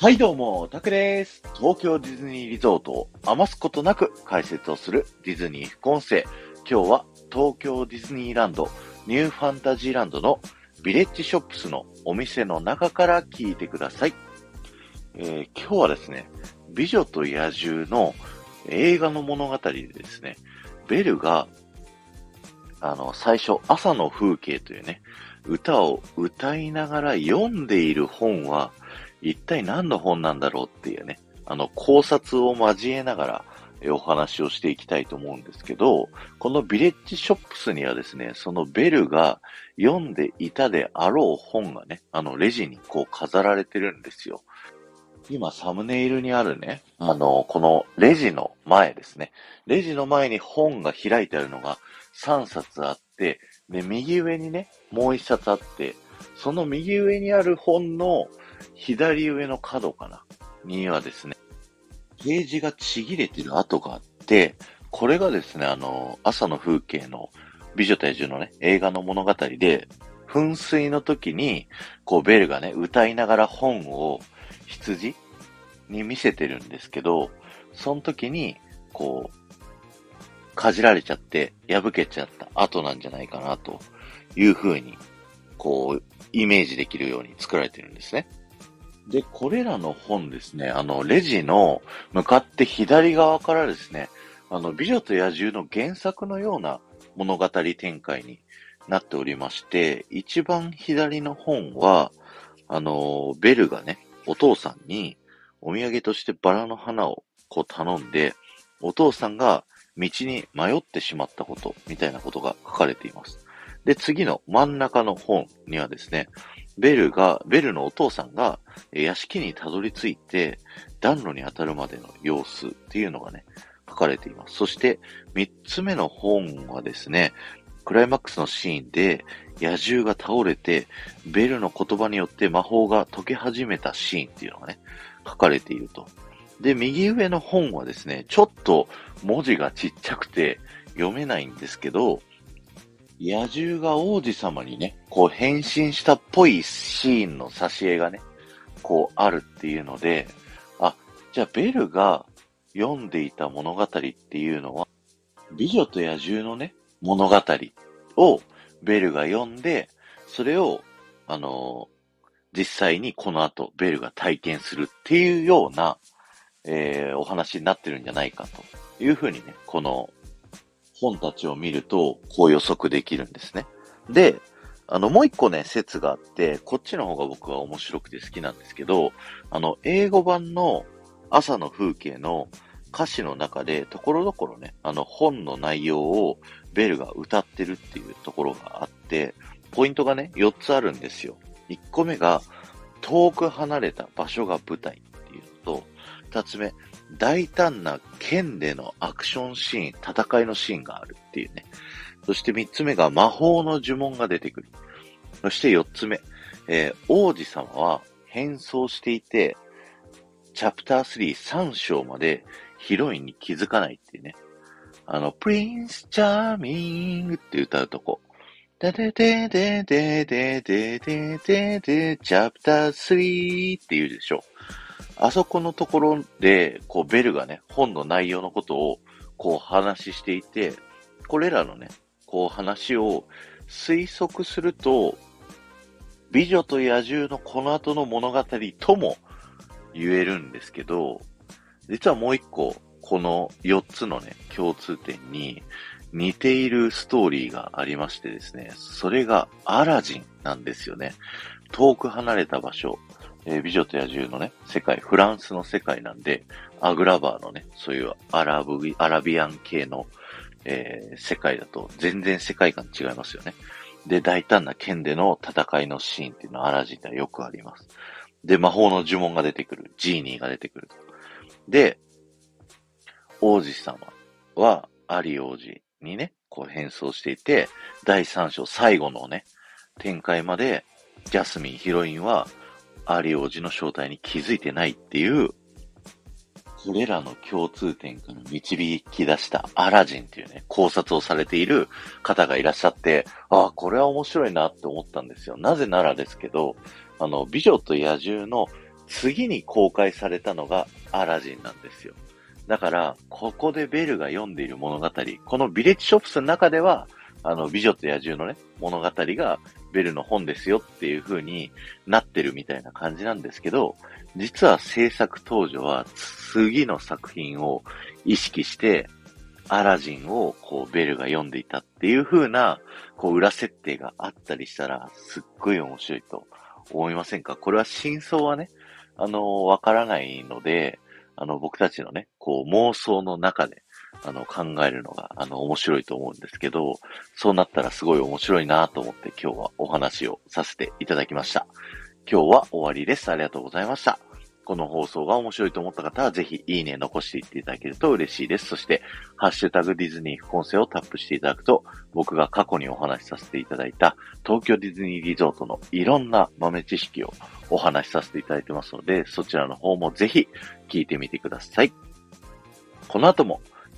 はいどうも、タクです。東京ディズニーリゾートを余すことなく解説をするディズニー副音声。今日は東京ディズニーランドニューファンタジーランドのビレッジショップスのお店の中から聞いてください。えー今日はですね、美女と野獣の映画の物語でですね、ベルが、あの、最初、朝の風景というね、歌を歌いながら読んでいる本は、一体何の本なんだろうっていうね、あの、考察を交えながら、えお話をしていきたいと思うんですけど、このビレッジショップスにはですね、そのベルが読んでいたであろう本がね、あの、レジにこう飾られてるんですよ。今、サムネイルにあるね、あの、このレジの前ですね。レジの前に本が開いてあるのが3冊あって、で、右上にね、もう1冊あって、その右上にある本の左上の角かな？にはですね、ページがちぎれてる跡があって、これがですね、あの、朝の風景の美女と野獣のね、映画の物語で、噴水の時に、こう、ベルがね、歌いながら本を羊に見せてるんですけど、その時に、こう、かじられちゃって、破けちゃった後なんじゃないかな、という風に、こう、イメージできるように作られてるんですね。で、これらの本ですね、あの、レジの向かって左側からですね、あの、美女と野獣の原作のような物語展開になっておりまして、一番左の本は、あの、ベルがね、お父さんにお土産としてバラの花をこう頼んで、お父さんが道に迷ってしまったこと、みたいなことが書かれています。で、次の真ん中の本にはですね、ベルが、ベルのお父さんが屋敷にたどり着いて暖炉に当たるまでの様子っていうのがね、書かれています。そして、三つ目の本はですね、クライマックスのシーンで野獣が倒れて、ベルの言葉によって魔法が解け始めたシーンっていうのがね、書かれていると。で、右上の本はですね、ちょっと文字がちっちゃくて読めないんですけど、野獣が王子様にね、こう変身したっぽいシーンの挿絵がね、こうあるっていうので、あ、じゃあベルが読んでいた物語っていうのは、美女と野獣のね、物語をベルが読んで、それを、あの実際にこの後ベルが体験するっていうような、えーお話になってるんじゃないかというふうにね、この本たちを見ると、こう予測できるんですね。で、あの、もう一個ね、説があって、こっちの方が僕は面白くて好きなんですけど、あの、英語版の朝の風景の歌詞の中で、ところどころね、あの、本の内容をベルが歌ってるっていうところがあって、ポイントがね、4つあるんですよ。1個目が、遠く離れた場所が舞台っていうのと、2つ目、大胆な剣でのアクションシーン、戦いのシーンがあるっていうね。そして3つ目が魔法の呪文が出てくる。そして4つ目、えー王子様は変装していて、チャプター3、3章までヒロインに気づかないっていうね。あの、プリンスチャーミングって歌うとこ。ででででででででででチャプター3って言うでしょ。あそこのところで、こう、ベルがね、本の内容のことを、こう、話していて、これらのね、こう、話を推測すると、美女と野獣のこの後の物語とも言えるんですけど、実はもう一個、この4つのね、共通点に似ているストーリーがありましてですね、それがアラジンなんですよね。遠く離れた場所、えー美女と野獣のね、世界、フランスの世界なんで、アグラバーのね、そういうアラブ、アラビアン系の、えー世界だと全然世界観違いますよね。で、大胆な剣での戦いのシーンっていうのはアラジンではよくあります。で、魔法の呪文が出てくる。ジーニーが出てくると。で、王子様はアリ王子にね、こう変装していて、第3章最後のね、展開まで、ジャスミンヒロインはアリ王子の正体に気づいてないっていう、これらの共通点から導き出したアラジンっていうね、考察をされている方がいらっしゃって、ああ、これは面白いなって思ったんですよ。なぜならですけど、あの、美女と野獣の次に公開されたのがアラジンなんですよ。だから、ここでベルが読んでいる物語、このビレッジショップスの中では、あの、美女と野獣のね、物語がベルの本ですよっていう風になってるみたいな感じなんですけど、実は制作当初は次の作品を意識して、アラジンをこうベルが読んでいたっていう風な、こう裏設定があったりしたら、すっごい面白いと思いませんか？これは真相はね、あの、わからないので、あの、僕たちのね、こう妄想の中で、あの、考えるのが、あの、面白いと思うんですけど、そうなったらすごい面白いなと思って今日はお話をさせていただきました。今日は終わりです。ありがとうございました。この放送が面白いと思った方は、ぜひいいね残していっていただけると嬉しいです。そして、ハッシュタグディズニー副音声をタップしていただくと、僕が過去にお話しさせていただいた東京ディズニーリゾートのいろんな豆知識をお話しさせていただいてますので、そちらの方もぜひ聞いてみてください。この後も